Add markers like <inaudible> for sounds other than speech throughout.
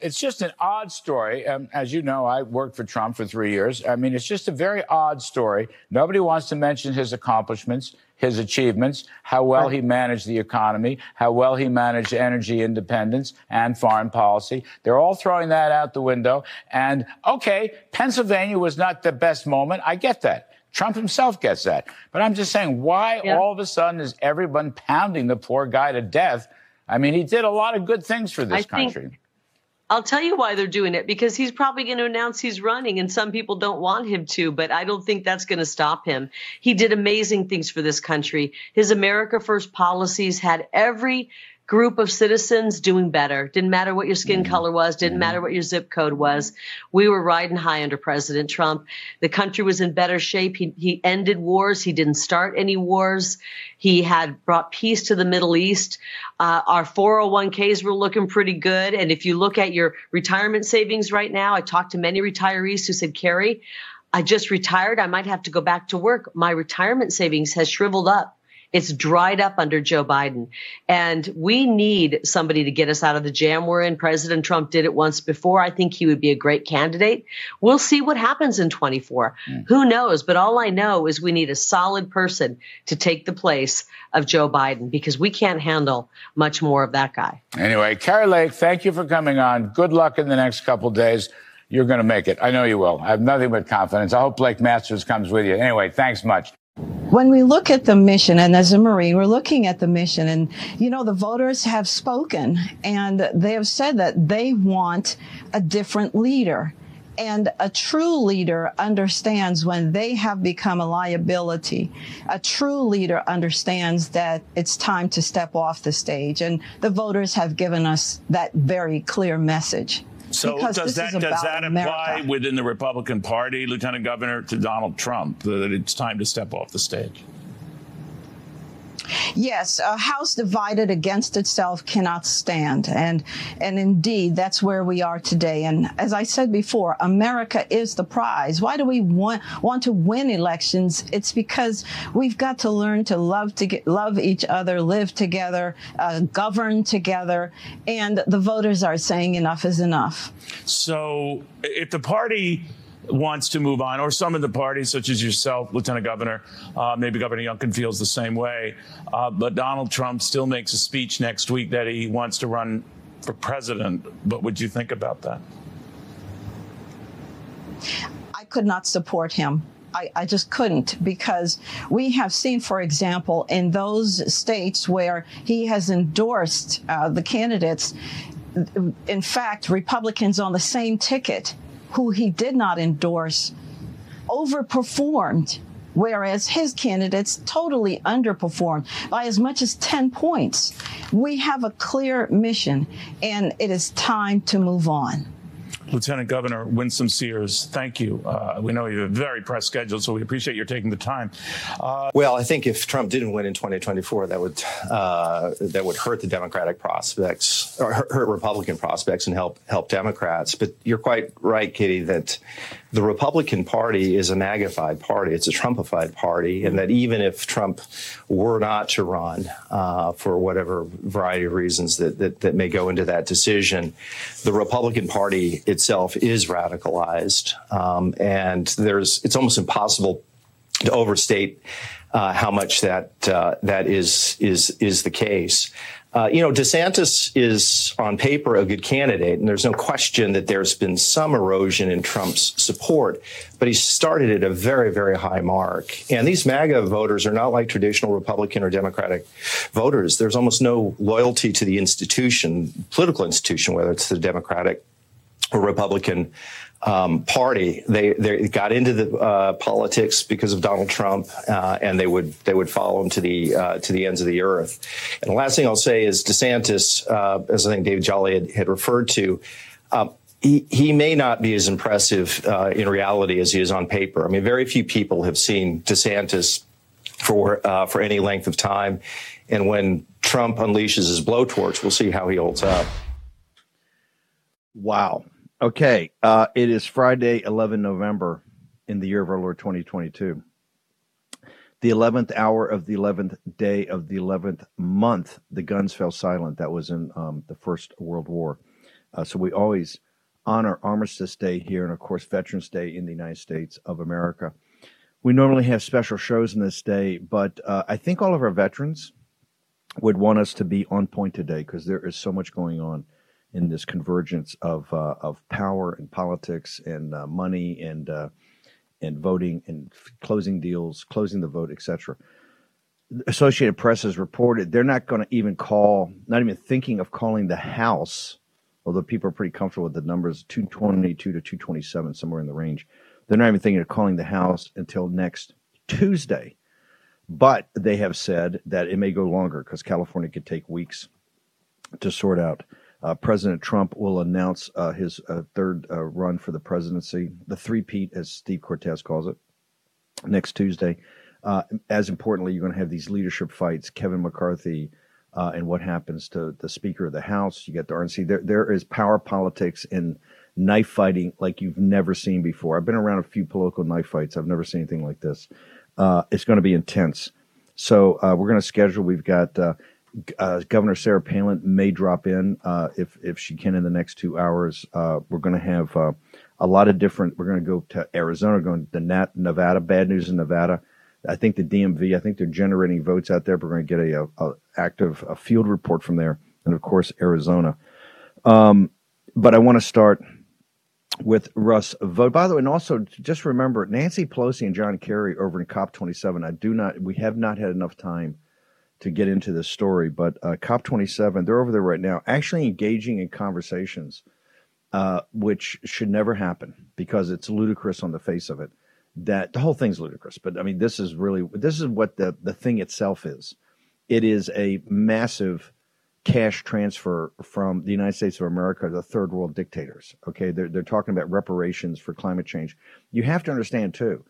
It's just an odd story. Um, as you know, I worked for Trump for three years. I mean, it's just a very odd story. Nobody wants to mention his accomplishments, his achievements, how well he managed the economy, how well he managed energy independence and foreign policy. They're all throwing that out the window. And okay, Pennsylvania was not the best moment. I get that. Trump himself gets that. But I'm just saying, why Yeah. all of a sudden is everyone pounding the poor guy to death? I mean, he did a lot of good things for this I think- country. I'll tell you why they're doing it because he's probably going to announce he's running, and some people don't want him to, but I don't think that's going to stop him. He did amazing things for this country. His America First policies had every group of citizens doing better. Didn't matter what your skin color was, didn't matter what your zip code was. We were riding high under President Trump. The country was in better shape. He, he ended wars, he didn't start any wars. He had brought peace to the Middle East. Uh, our 401ks were looking pretty good. And if you look at your retirement savings right now, I talked to many retirees who said, Kari, I just retired. I might have to go back to work. My retirement savings has shriveled up. It's dried up under Joe Biden. And we need somebody to get us out of the jam we're in. President Trump did it once before. I think he would be a great candidate. We'll see what happens in 24. Hmm. Who knows? But all I know is we need a solid person to take the place of Joe Biden because we can't handle much more of that guy. Anyway, Kari Lake, thank you for coming on. Good luck in the next couple days. You're going to make it. I know you will. I have nothing but confidence. I hope Blake Masters comes with you. Anyway, thanks much. When we look at the mission, and as a Marine, we're looking at the mission, and you know, the voters have spoken and they have said that they want a different leader. And a true leader understands when they have become a liability. A true leader understands that it's time to step off the stage. And the voters have given us that very clear message. So Because does that does that apply America. within the Republican Party, Lieutenant Governor, to Donald Trump that it's time to step off the stage? Yes, a house divided against itself cannot stand. And and indeed that's where we are today. And as I said before, America is the prize. Why do we want want to win elections? It's because we've got to learn to love to get, love each other, live together, uh, govern together, and the voters are saying enough is enough. So if the party wants to move on, or some of the parties, such as yourself, Lieutenant Governor, uh, maybe Governor Youngkin feels the same way, uh, but Donald Trump still makes a speech next week that he wants to run for president. What would you think about that? I could not support him. I, I just couldn't because we have seen, for example, in those states where he has endorsed uh, the candidates, in fact, Republicans on the same ticket who he did not endorse overperformed, whereas his candidates totally underperformed by as much as 10 points. We have a clear mission, and it is time to move on. Lieutenant Governor Winsome Sears, thank you. Uh, we know you have a very pressed schedule, so we appreciate your taking the time. Uh, Well, I think if Trump didn't win in 2024, that would uh, that would hurt the Democratic prospects or hurt Republican prospects and help help Democrats. But you're quite right, Kitty, that the Republican Party is a MAGAfied party. It's a Trumpified party, and that even if Trump were not to run uh, for whatever variety of reasons that, that that may go into that decision, the Republican Party itself is radicalized, um, and there's it's almost impossible to overstate uh, how much that uh, that is is is the case. Uh, you know, DeSantis is on paper a good candidate, and there's no question that there's been some erosion in Trump's support, but he started at a very, very high mark. And these MAGA voters are not like traditional Republican or Democratic voters. There's almost no loyalty to the institution, political institution, whether it's the Democratic or Republican um, party. They they got into the uh, politics because of Donald Trump, uh, and they would they would follow him to the uh, to the ends of the earth. And the last thing I'll say is DeSantis, uh, as I think David Jolly had, had referred to. Um, he, he may not be as impressive uh, in reality as he is on paper. I mean, very few people have seen DeSantis for uh, for any length of time, and when Trump unleashes his blowtorch, we'll see how he holds up. Wow. Okay. Uh, it is Friday, 11 November in the year of our Lord 2022. The 11th hour of the 11th day of the 11th month, the guns fell silent. That was in um, the First World War. Uh, so we always honor Armistice Day here and, of course, Veterans Day in the United States of America. We normally have special shows on this day, but uh, I think all of our veterans would want us to be on point today because there is so much going on in this convergence of uh, of power and politics and uh, money and uh, and voting and closing deals, closing the vote, etc. Associated Press has reported they're not going to even call, not even thinking of calling the House, although people are pretty comfortable with the numbers 222 to 227, somewhere in the range. They're not even thinking of calling the House until next Tuesday. But they have said that it may go longer because California could take weeks to sort out. Uh, President Trump will announce uh, his uh, third uh, run for the presidency, the three-peat, as Steve Cortes calls it, next Tuesday. Uh, as importantly, you're going to have these leadership fights, Kevin McCarthy, uh, and what happens to the Speaker of the House. You get the RNC. There, there is power politics and knife fighting like you've never seen before. I've been around a few political knife fights. I've never seen anything like this. it's going to be intense. So we're going to schedule. We've got uh, Governor Sarah Palin may drop in uh, if if she can in the next two hours. Uh, we're going to have uh, a lot of different. We're going to go to Arizona, going to Nat, Nevada. Bad news in Nevada. I think the DMV. I think they're generating votes out there. We're going to get a, a, active a field report from there, and of course Arizona. Um, but I want to start with Russ Vought. By the way, and also just remember Nancy Pelosi and John Kerry over in COP 27. I do not. We have not had enough time to get into this story, but uh, COP27, they're over there right now, actually engaging in conversations, uh, which should never happen because it's ludicrous on the face of it. That the whole thing's ludicrous, but I mean, this is really this is what the the thing itself is. It is a massive cash transfer from the United States of America to third world dictators. Okay, they're they're talking about reparations for climate change. You have to understand too,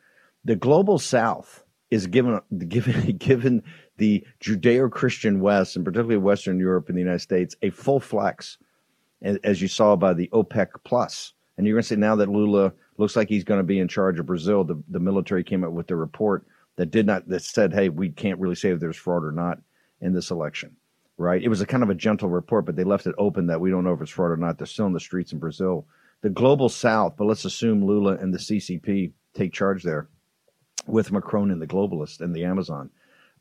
the global South is given given <laughs> given the Judeo-Christian West and particularly Western Europe and the United States a full flex, as you saw by the OPEC plus. And you're going to say now that Lula looks like he's going to be in charge of Brazil, the, the military came up with a report that did not that said, hey, we can't really say if there's fraud or not in this election. Right? It was a kind of a gentle report, but they left it open that we don't know if it's fraud or not. They're still in the streets in Brazil. The global South, but let's assume Lula and the CCP take charge there with Macron and the globalists and the Amazon.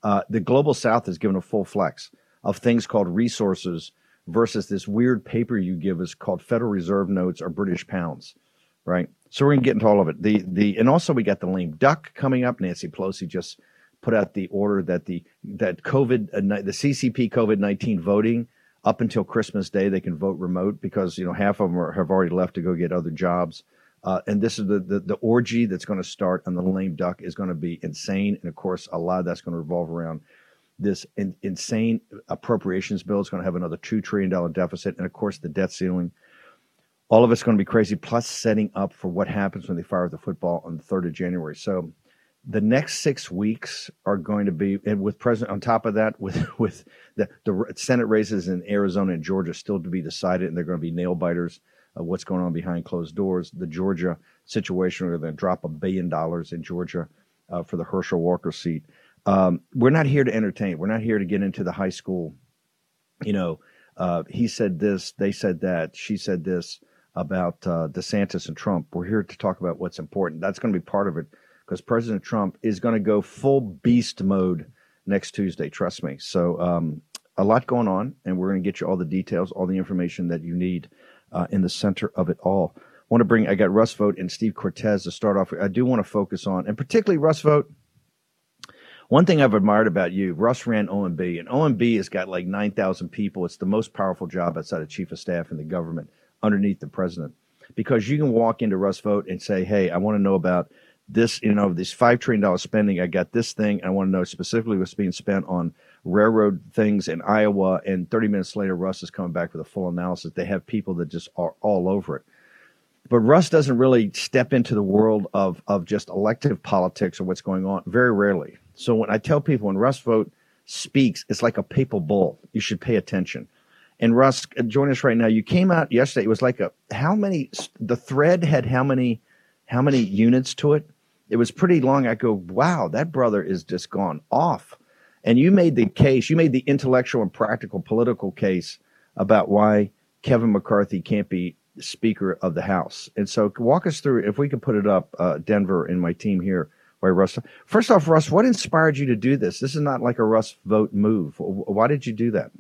Uh, the global South is given a full flex of things called resources versus this weird paper you give us called Federal Reserve notes or British pounds, right? So we're gonna get into all of it. The the and also we got the lame duck coming up. Nancy Pelosi just put out the order that the that COVID uh, the CCP COVID nineteen voting up until Christmas Day they can vote remote because you know half of them are, have already left to go get other jobs. Uh, and this is the, the, the orgy that's going to start on the lame duck is going to be insane. And of course, a lot of that's going to revolve around this in, insane appropriations bill. It's going to have another $2 trillion deficit. And of course, the debt ceiling. All of it's going to be crazy, plus setting up for what happens when they fire the football on the 3rd of January. So the next six weeks are going to be, and with President, on top of that, <laughs> with, with the, the Senate races in Arizona and Georgia still to be decided, and they're going to be nail biters what's going on behind closed doors. The Georgia situation, going to drop a billion dollars in Georgia uh, for the Herschel Walker seat. Um, we're not here to entertain. We're not here to get into the high school. You know, uh, he said this, they said that, she said this about uh, DeSantis and Trump. We're here to talk about what's important. That's going to be part of it because President Trump is going to go full beast mode next Tuesday. Trust me. So um, a lot going on, and we're going to get you all the details, all the information that you need uh, in the center of it all. I want to bring, I got Russ Vought and Steve Cortes to start off. I do want to focus on, and particularly Russ Vought. One thing I've admired about you, Russ ran OMB, and OMB has got like 9,000 people. It's the most powerful job outside of chief of staff in the government underneath the president. Because you can walk into Russ Vought and say, hey, I want to know about this, you know, this $5 trillion spending. I got this thing. I want to know specifically what's being spent on railroad things in Iowa, and 30 minutes later, Russ is coming back with a full analysis. They have people that just are all over it. But Russ doesn't really step into the world of, of just elective politics or what's going on, very rarely. So when I tell people when Russ Vought speaks, it's like a papal bull. You should pay attention. And Russ, join us right now. You came out yesterday. It was like a how many? The thread had how many? How many units to it? It was pretty long. I go, wow, that brother is just gone off and you made the case, you made the intellectual and practical political case about why Kevin McCarthy can't be Speaker of the House. And so, walk us through, if we could put it up, uh, Denver and my team here. Why, Russ? First off, Russ, what inspired you to do this? This is not like a Russ Vought move. Why did you do that?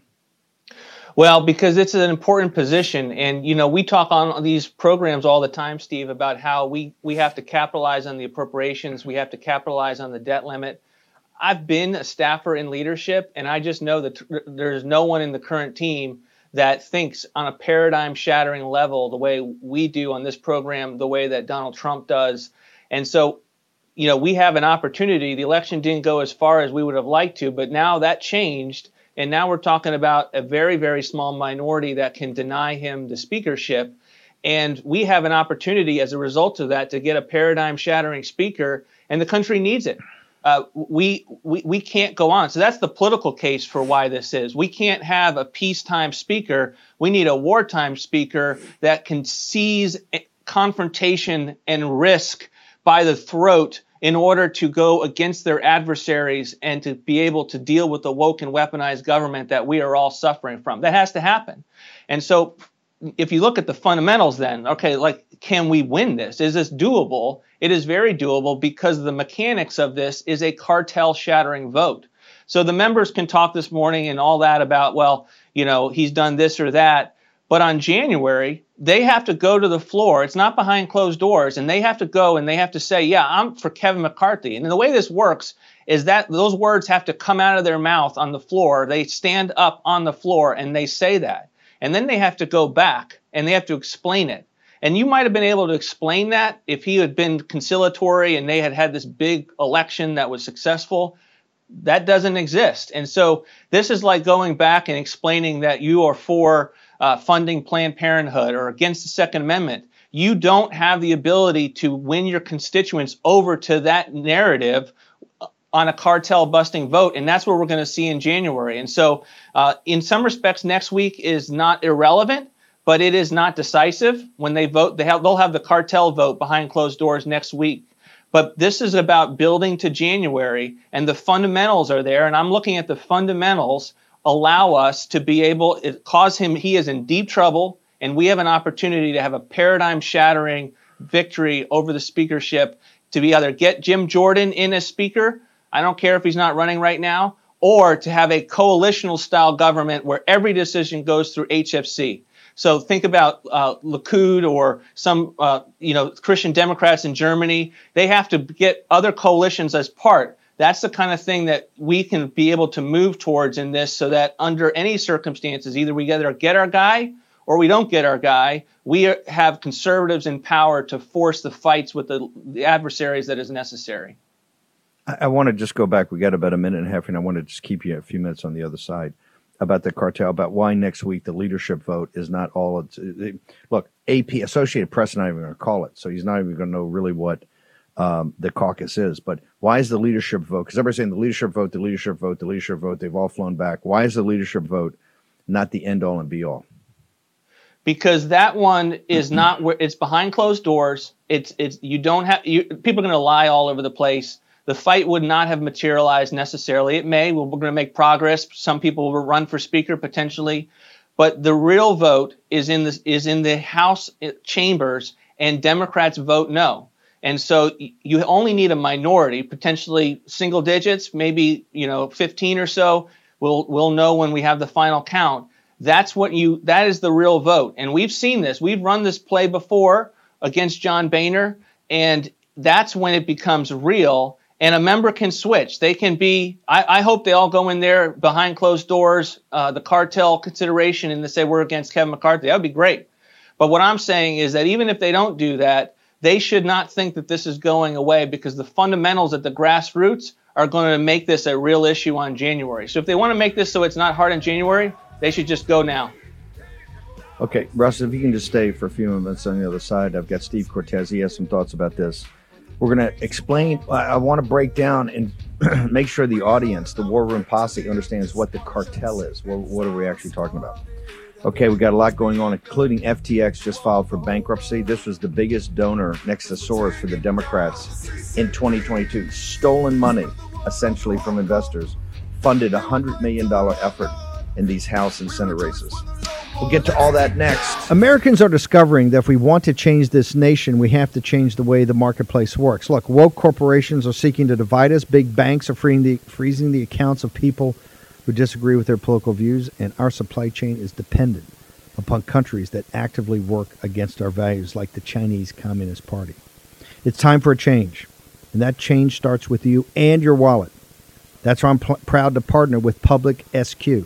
Well, because it's an important position, and you know we talk on these programs all the time, Steve, about how we we have to capitalize on the appropriations, we have to capitalize on the debt limit. I've been a staffer in leadership, and I just know that there's no one in the current team that thinks on a paradigm shattering level the way we do on this program, the way that Donald Trump does. And so, you know, we have an opportunity. The election didn't go as far as we would have liked to, but now that changed. And now we're talking about a very, very small minority that can deny him the speakership. And we have an opportunity as a result of that to get a paradigm shattering speaker, and the country needs it. Uh, we, we, we can't go on. So that's the political case for why this is. We can't have a peacetime speaker. We need a wartime speaker that can seize confrontation and risk by the throat in order to go against their adversaries and to be able to deal with the woke and weaponized government that we are all suffering from. That has to happen. And so if you look at the fundamentals then, okay, like can we win this? Is this doable? It is very doable because the mechanics of this is a cartel shattering vote. So the members can talk this morning and all that about, well, you know, he's done this or that. But on January, they have to go to the floor. It's not behind closed doors. And they have to go and they have to say, yeah, I'm for Kevin McCarthy. And the way this works is that those words have to come out of their mouth on the floor. They stand up on the floor and they say that. And then they have to go back and they have to explain it. And you might have been able to explain that if he had been conciliatory and they had had this big election that was successful. That doesn't exist. And so this is like going back and explaining that you are for uh, funding Planned Parenthood or against the Second Amendment, you don't have the ability to win your constituents over to that narrative on a cartel busting vote. And that's what we're going to see in January. And so, uh, in some respects, next week is not irrelevant, but it is not decisive. When they vote, they have, they'll have the cartel vote behind closed doors next week. But this is about building to January, and the fundamentals are there. And I'm looking at the fundamentals allow us to be able it cause him he is in deep trouble and we have an opportunity to have a paradigm shattering victory over the speakership to be either get Jim Jordan in as speaker I don't care if he's not running right now or to have a coalitional style government where every decision goes through HFC so think about uh, Likud or some uh, you know Christian Democrats in Germany. They have to get other coalitions as part. That's the kind of thing that we can be able to move towards in this so that under any circumstances, either we either get our guy or we don't get our guy, we have conservatives in power to force the fights with the, the adversaries that is necessary. I, I want to just go back. We got about a minute and a half, and I want to just keep you a few minutes on the other side about the cartel, about why next week the leadership vote is not all it's. It, look, AP, Associated Press, not even going to call it, so he's not even going to know really what um, the caucus is. But why is the leadership vote? Because everybody's saying the leadership vote, the leadership vote, the leadership vote. They've all flown back. Why is the leadership vote not the end all and be all? Because that one is not where it's behind closed doors. It's it's you don't have you, people are going to lie all over the place. The fight would not have materialized necessarily. It may. We're going to make progress. Some people will run for speaker potentially, but the real vote is in the is in the House eh, chambers, and Democrats vote no. And so you only need a minority, potentially single digits, maybe you know 15 or so. We'll we'll know when we have the final count. That's what you that is the real vote. And we've seen this. We've run this play before against John Boehner, and that's when it becomes real. And a member can switch. They can be. I, I hope they all go in there behind closed doors, uh, the cartel consideration, and they say we're against Kevin McCarthy. That would be great. But what I'm saying is that even if they don't do that, they should not think that this is going away because the fundamentals at the grassroots are going to make this a real issue on January. So if they want to make this so it's not hard in January, they should just go now. Okay, Russ, if you can just stay for a few minutes on the other side, I've got Steve Cortes. He has some thoughts about this. We're going to explain. I want to break down and <clears throat> make sure the audience, the War Room Posse, understands what the cartel is. What, what are we actually talking about? Okay, we got a lot going on, including FTX just filed for bankruptcy. This was the biggest donor next to Soros for the Democrats in 2022. Stolen money, essentially, from investors, funded a $100 million effort in these House and Senate races. We'll get to all that next. Americans are discovering that if we want to change this nation, we have to change the way the marketplace works. Look, woke corporations are seeking to divide us. Big banks are the, freezing the accounts of people who disagree with their political views, and our supply chain is dependent upon countries that actively work against our values, like the Chinese Communist Party. It's time for a change, and that change starts with you and your wallet. That's why I'm pl- proud to partner with Public SQ,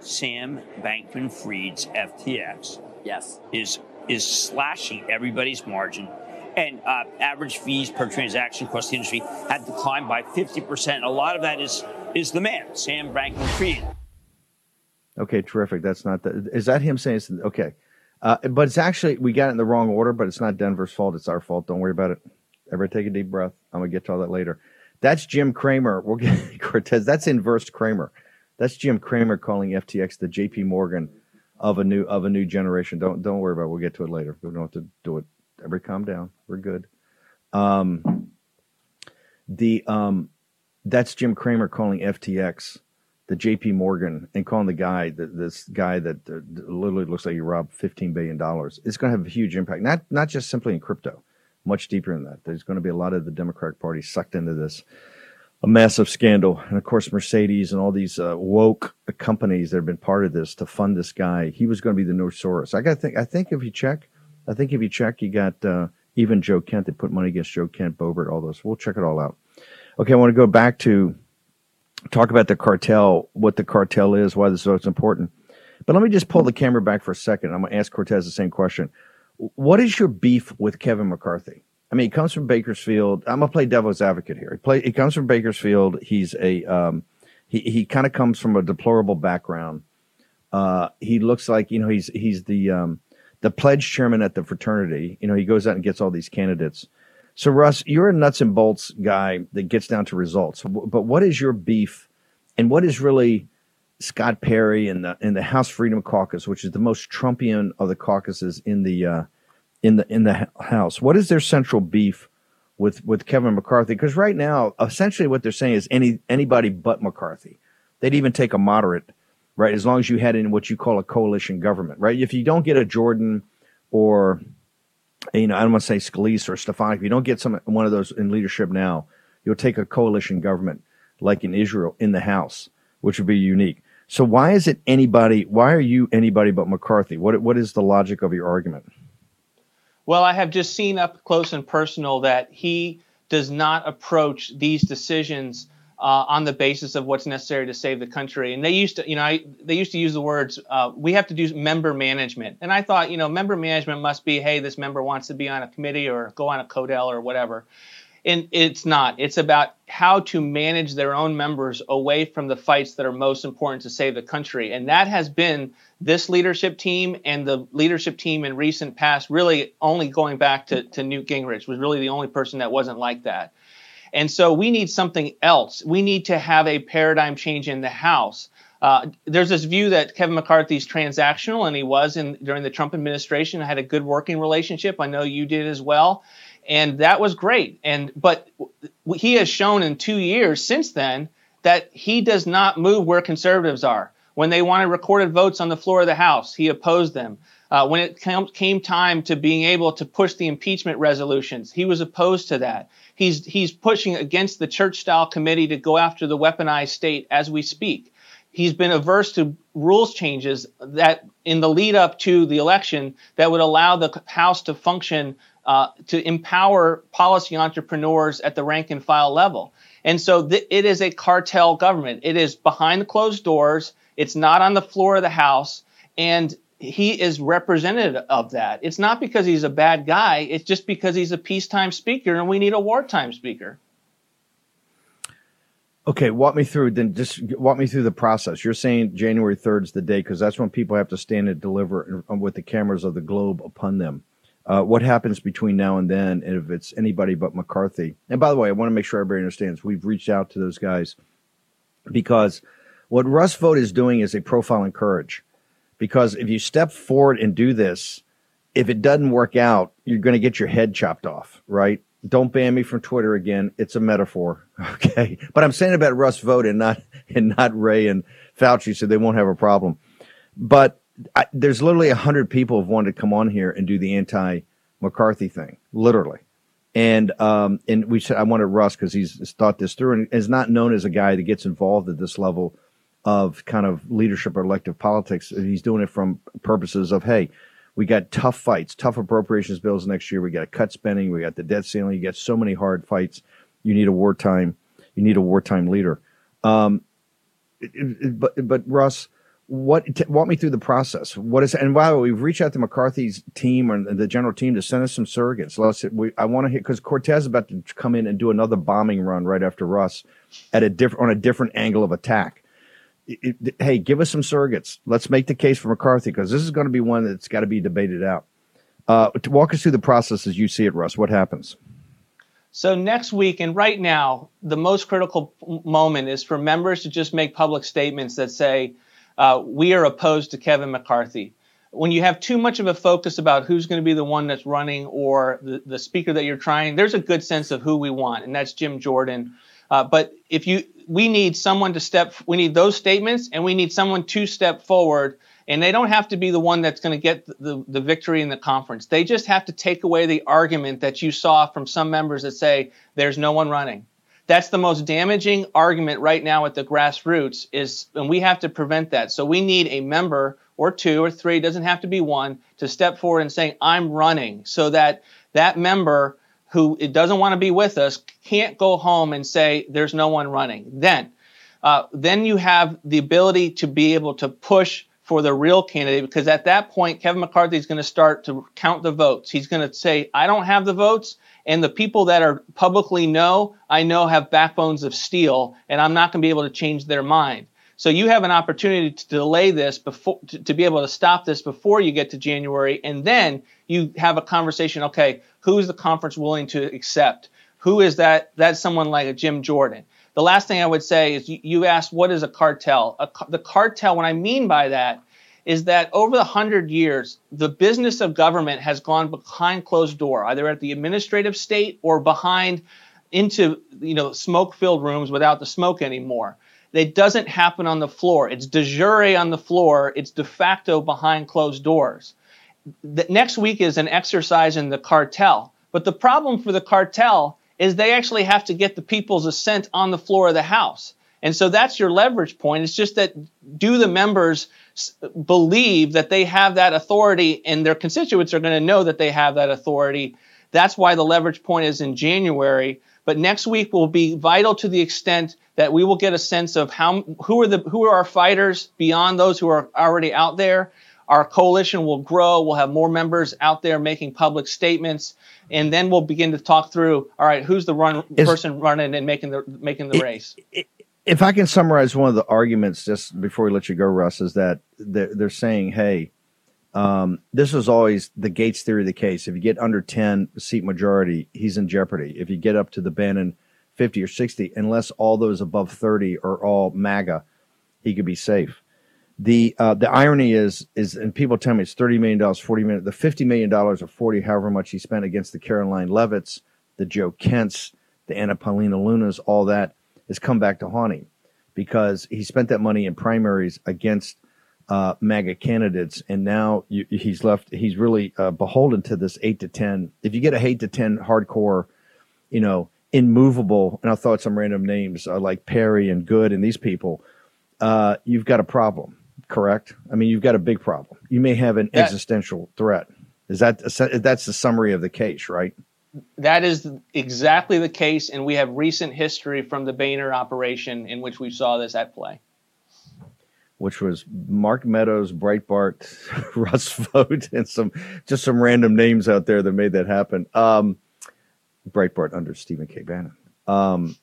Sam Bankman Fried's FTX yes. is is slashing everybody's margin. And uh, average fees per transaction across the industry have declined by 50%. A lot of that is is the man, Sam Bankman Fried. Okay, terrific. That's not the. Is that him saying? It's, okay, uh, but it's actually we got it in the wrong order. But it's not Denver's fault. It's our fault. Don't worry about it. Everybody, take a deep breath. I'm gonna get to all that later. That's Jim Cramer. We'll get <laughs> Cortes. That's inverse Cramer. That's Jim Cramer calling FTX the J.P. Morgan of a new of a new generation. Don't don't worry about. it. We'll get to it later. We don't have to do it. Everybody, calm down. We're good. Um, the um, that's Jim Cramer calling FTX the J.P. Morgan and calling the guy that this guy that uh, literally looks like he robbed fifteen billion dollars. It's going to have a huge impact. Not not just simply in crypto much deeper than that. There's going to be a lot of the Democratic Party sucked into this, a massive scandal, and of course Mercedes and all these uh, woke companies that have been part of this to fund this guy. He was going to be the new Soros. I got to think. I think if you check, I think if you check, you got uh, even Joe Kent. They put money against Joe Kent, Boebert, all those. We'll check it all out. Okay, I want to go back to talk about the cartel, what the cartel is, why this is so important. But let me just pull the camera back for a second. I'm going to ask Cortes the same question. What is your beef with Kevin McCarthy? I mean, he comes from Bakersfield. I'm gonna play devil's advocate here. He play. He comes from Bakersfield. He's a. Um, he he kind of comes from a deplorable background. Uh, he looks like you know he's he's the um, the pledge chairman at the fraternity. You know, he goes out and gets all these candidates. So Russ, you're a nuts and bolts guy that gets down to results. But what is your beef, and what is really Scott Perry and the in the House Freedom Caucus, which is the most Trumpian of the caucuses in the uh, in the in the House. What is their central beef with with Kevin McCarthy? Because right now, essentially, what they're saying is any anybody but McCarthy. They'd even take a moderate, right? As long as you had in what you call a coalition government, right? If you don't get a Jordan or you know, I don't want to say Scalise or Stefanik, if you don't get some one of those in leadership now, you'll take a coalition government like in Israel in the House, which would be unique. So why is it anybody? Why are you anybody but McCarthy? What what is the logic of your argument? Well, I have just seen up close and personal that he does not approach these decisions uh, on the basis of what's necessary to save the country. And they used to, you know, I, they used to use the words, uh, we have to do member management. And I thought, you know, member management must be, hey, this member wants to be on a committee or go on a CODEL or whatever and it's not. It's about how to manage their own members away from the fights that are most important to save the country. And that has been this leadership team and the leadership team in recent past, really only going back to, to Newt Gingrich, was really the only person that wasn't like that. And so we need something else. We need to have a paradigm change in the House. Uh, there's this view that Kevin McCarthy's transactional, and he was in during the Trump administration. I had a good working relationship. I know you did as well and that was great. And but he has shown in two years since then that he does not move where conservatives are. When they wanted recorded votes on the floor of the House, he opposed them. Uh, when it came time to being able to push the impeachment resolutions, he was opposed to that. He's he's pushing against the church style committee to go after the weaponized state as we speak. he's been averse to rules changes that in the lead up to the election that would allow the House to function uh, to empower policy entrepreneurs at the rank and file level. And so th- it is a cartel government. It is behind the closed doors. It's not on the floor of the House. And he is representative of that. It's not because he's a bad guy. It's just because he's a peacetime speaker and we need a wartime speaker. Okay, walk me through then. Just walk me through the process. You're saying January 3rd is the day because that's when people have to stand and deliver with the cameras of the globe upon them. Uh, what happens between now and then and if it's anybody but McCarthy? And by the way, I want to make sure everybody understands we've reached out to those guys because what Russ Vought is doing is a profile in courage. Because if you step forward and do this, if it doesn't work out, you're going to get your head chopped off, right? Don't ban me from Twitter again. It's a metaphor, <laughs> okay? But I'm saying about Russ Vought and not and not Wray and Fauci, so they won't have a problem. But I, there's literally a hundred people have wanted to come on here and do the anti McCarthy thing, literally. And um, and we said I wanted Russ because he's thought this through and is not known as a guy that gets involved at this level of kind of leadership or elective politics. He's doing it from purposes of hey, we got tough fights, tough appropriations bills next year. We got to cut spending. We got the debt ceiling. You got so many hard fights. You need a wartime. You need a wartime leader. Um, it, it, but but Russ, what t- walk me through the process. What is and by the way, we've reached out to McCarthy's team or the general team to send us some surrogates. Let's we, I want to hit because Cortes is about to come in and do another bombing run right after Russ at a different on a different angle of attack it, it, hey, give us some surrogates. Let's make the case for McCarthy because this is going to be one that's got to be debated out. Uh, to walk us through the process as you see it, Russ. What happens? So next week and right now, the most critical moment is for members to just make public statements that say uh, we are opposed to Kevin McCarthy. When you have too much of a focus about who's going to be the one that's running or the, the speaker that you're trying, there's a good sense of who we want, and that's Jim Jordan. Uh, but if you we need someone to step we need those statements and we need someone to step forward and they don't have to be the one that's going to get the, the victory in the conference they just have to take away the argument that you saw from some members that say there's no one running that's the most damaging argument right now at the grassroots is and we have to prevent that so we need a member or two or three doesn't have to be one to step forward and saying i'm running so that that member who doesn't want to be with us can't go home and say there's no one running. Then, uh, then you have the ability to be able to push for the real candidate because at that point Kevin McCarthy is going to start to count the votes. He's going to say I don't have the votes and the people that are publicly know I know have backbones of steel and I'm not going to be able to change their mind. So you have an opportunity to delay this before to, to, be able to stop this before you get to January, and then you have a conversation. Okay, who is the conference willing to accept? Who is that? That's someone like a Jim Jordan. The last thing I would say is you, you asked what is a cartel? A, the cartel. What I mean by that is that over the hundred years, the business of government has gone behind closed door, either at the administrative state or behind into you know smoke-filled rooms without the smoke anymore. It doesn't happen on the floor. It's de jure on the floor. It's de facto behind closed doors. The next week is an exercise in the cartel. But the problem for the cartel is they actually have to get the people's assent on the floor of the House. And so that's your leverage point. It's just that do the members believe that they have that authority and their constituents are going to know that they have that authority. That's why the leverage point is in January. But next week will be vital to the extent that we will get a sense of how who are the who are our fighters beyond those who are already out there. Our coalition will grow. We'll have more members out there making public statements, and then we'll begin to talk through. All right, who's the run is, person running and making the making the it, race? It, if I can summarize one of the arguments, just before we let you go, Russ, is that they're, they're saying, "Hey, um, this was always the Gates theory of the case. If you get under 10 seat majority, he's in jeopardy. If you get up to the Bannon 50 or 60, unless all those above 30 are all MAGA, he could be safe. The uh, the irony is is and people tell me it's 30 million dollars, 40 million, the 50 million dollars or 40, however much he spent against the Karoline Leavitts, the Joe Kents, the Anna Paulina Lunas, all that has come back to haunt him because he spent that money in primaries against uh, MAGA candidates, and now you, he's left. He's really uh, beholden to this eight to ten. If you get a eight to ten hardcore, you know, immovable, and I thought some random names uh, like Perry and Good and these people. uh, you've got a problem, correct? I mean, you've got a big problem. You may have an That- existential threat. Is that that's the summary of the case, right? That is exactly the case, and we have recent history from the Boehner operation in which we saw this at play. Which was Mark Meadows, Breitbart, <laughs> Russ Vought, and some just some random names out there that made that happen. Um, Breitbart under Stephen K. Bannon. Um,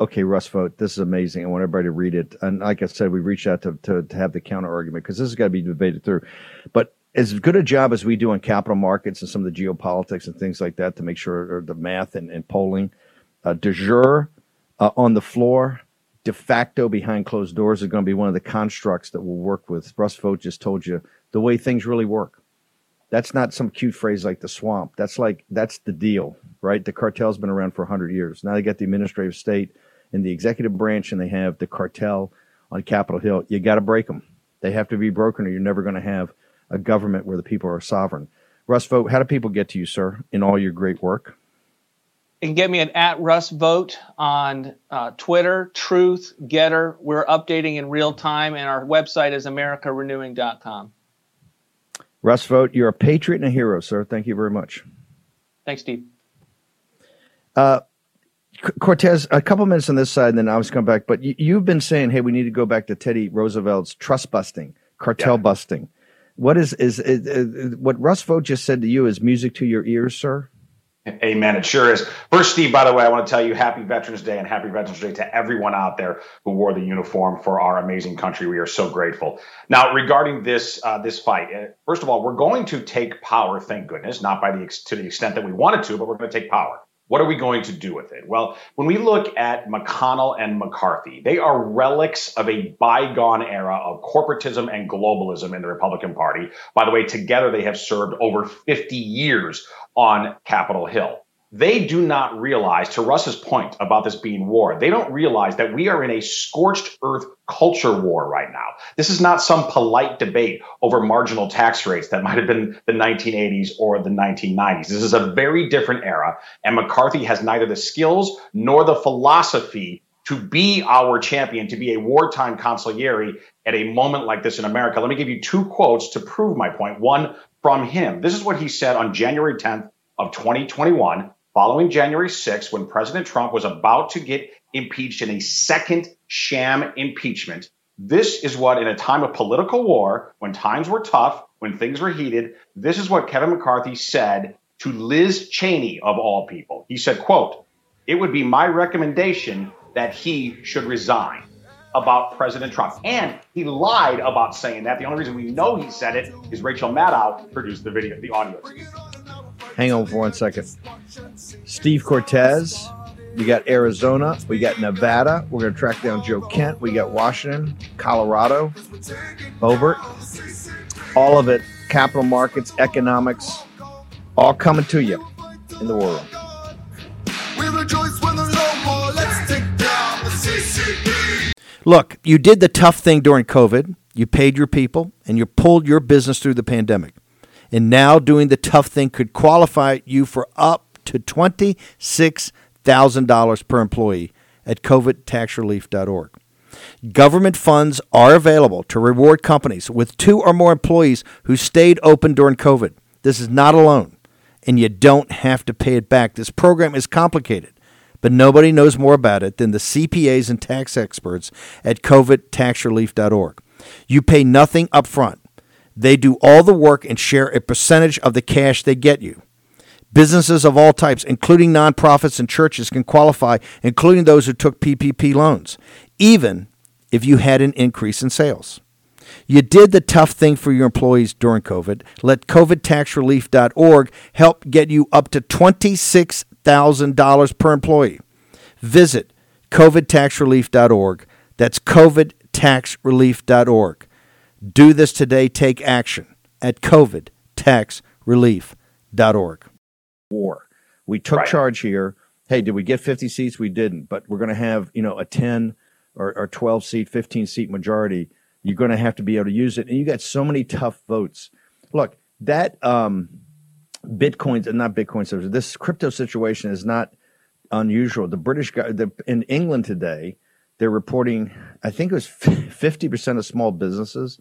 okay, Russ Vought, this is amazing. I want everybody to read it. And like I said, we reached out to, to, to have the counter argument because this has got to be debated through. But as good a job as we do on capital markets and some of the geopolitics and things like that to make sure or the math and, and polling, uh, de jure uh, on the floor, de facto behind closed doors is going to be one of the constructs that we'll work with. Russ Vought just told you the way things really work. That's not some cute phrase like the swamp. That's like that's the deal, right? The cartel's been around for 100 years. Now they got the administrative state and the executive branch, and they have the cartel on Capitol Hill. You got to break them. They have to be broken, or you're never going to have a government where the people are sovereign. Russ Vought, how do people get to you, sir, in all your great work? You can get me an at Russ Vought on uh, Twitter, Truth, Gettr. We're updating in real time, and our website is americarenewing.com. Russ Vought, you're a patriot and a hero, sir. Thank you very much. Thanks, Steve. Uh, Cortes, a couple minutes on this side, and then I was come back. But you, have been saying, "Hey, we need to go back to Teddy Roosevelt's trust busting, cartel yeah. busting." What is, is, is, what Russ Vought just said to you is music to your ears, sir? Amen. It sure is. First, Steve, by the way, I want to tell you happy Veterans Day and happy Veterans Day to everyone out there who wore the uniform for our amazing country. We are so grateful. Now, regarding this uh, this fight, uh, first of all, we're going to take power. Thank goodness, not by the to the extent that we wanted to, but we're going to take power. What are we going to do with it? Well, when we look at McConnell and McCarthy, they are relics of a bygone era of corporatism and globalism in the Republican Party. By the way, together they have served over 50 years on Capitol Hill they do not realize, to Russ's point about this being war, they don't realize that we are in a scorched earth culture war right now. This is not some polite debate over marginal tax rates that might have been the 1980s or the 1990s. This is a very different era, and McCarthy has neither the skills nor the philosophy to be our champion, to be a wartime consigliere at a moment like this in America. Let me give you two quotes to prove my point. One from him. This is what he said on January 10th of 2021 following January 6th, when President Trump was about to get impeached in a second sham impeachment. This is what, in a time of political war, when times were tough, when things were heated, this is what Kevin McCarthy said to Liz Cheney, of all people. He said, quote, it would be my recommendation that he should resign about President Trump. And he lied about saying that. The only reason we know he said it is Rachel Maddow produced the video, the audio. Hang on for one second. Steve Cortes. We got Arizona. We got Nevada. We're going to track down Joe Kent. We got Washington, Colorado, Boebert. All of it, capital markets, economics, all coming to you in the world. Look, you did the tough thing during COVID. You paid your people and you pulled your business through the pandemic and now doing the tough thing could qualify you for up to $26,000 per employee at covidtaxrelief.org. Government funds are available to reward companies with two or more employees who stayed open during COVID. This is not a loan, and you don't have to pay it back. This program is complicated, but nobody knows more about it than the CPAs and tax experts at covidtaxrelief.org. You pay nothing up front they do all the work and share a percentage of the cash they get you. Businesses of all types, including nonprofits and churches, can qualify, including those who took PPP loans, even if you had an increase in sales. You did the tough thing for your employees during COVID. Let COVIDTaxRelief.org help get you up to $26,000 per employee. Visit COVIDTaxRelief.org. That's COVIDTaxRelief.org. Do this today. Take action at covidtaxrelief.org. War. We took right. charge here. Hey, did we get 50 seats? We didn't, but we're going to have, you know, a 10 or, or 12 seat, 15 seat majority. You're going to have to be able to use it. And you got so many tough votes. Look, that um, Bitcoin, not Bitcoin, this crypto situation is not unusual. The British guy the, in England today, they're reporting, I think it was 50% of small businesses.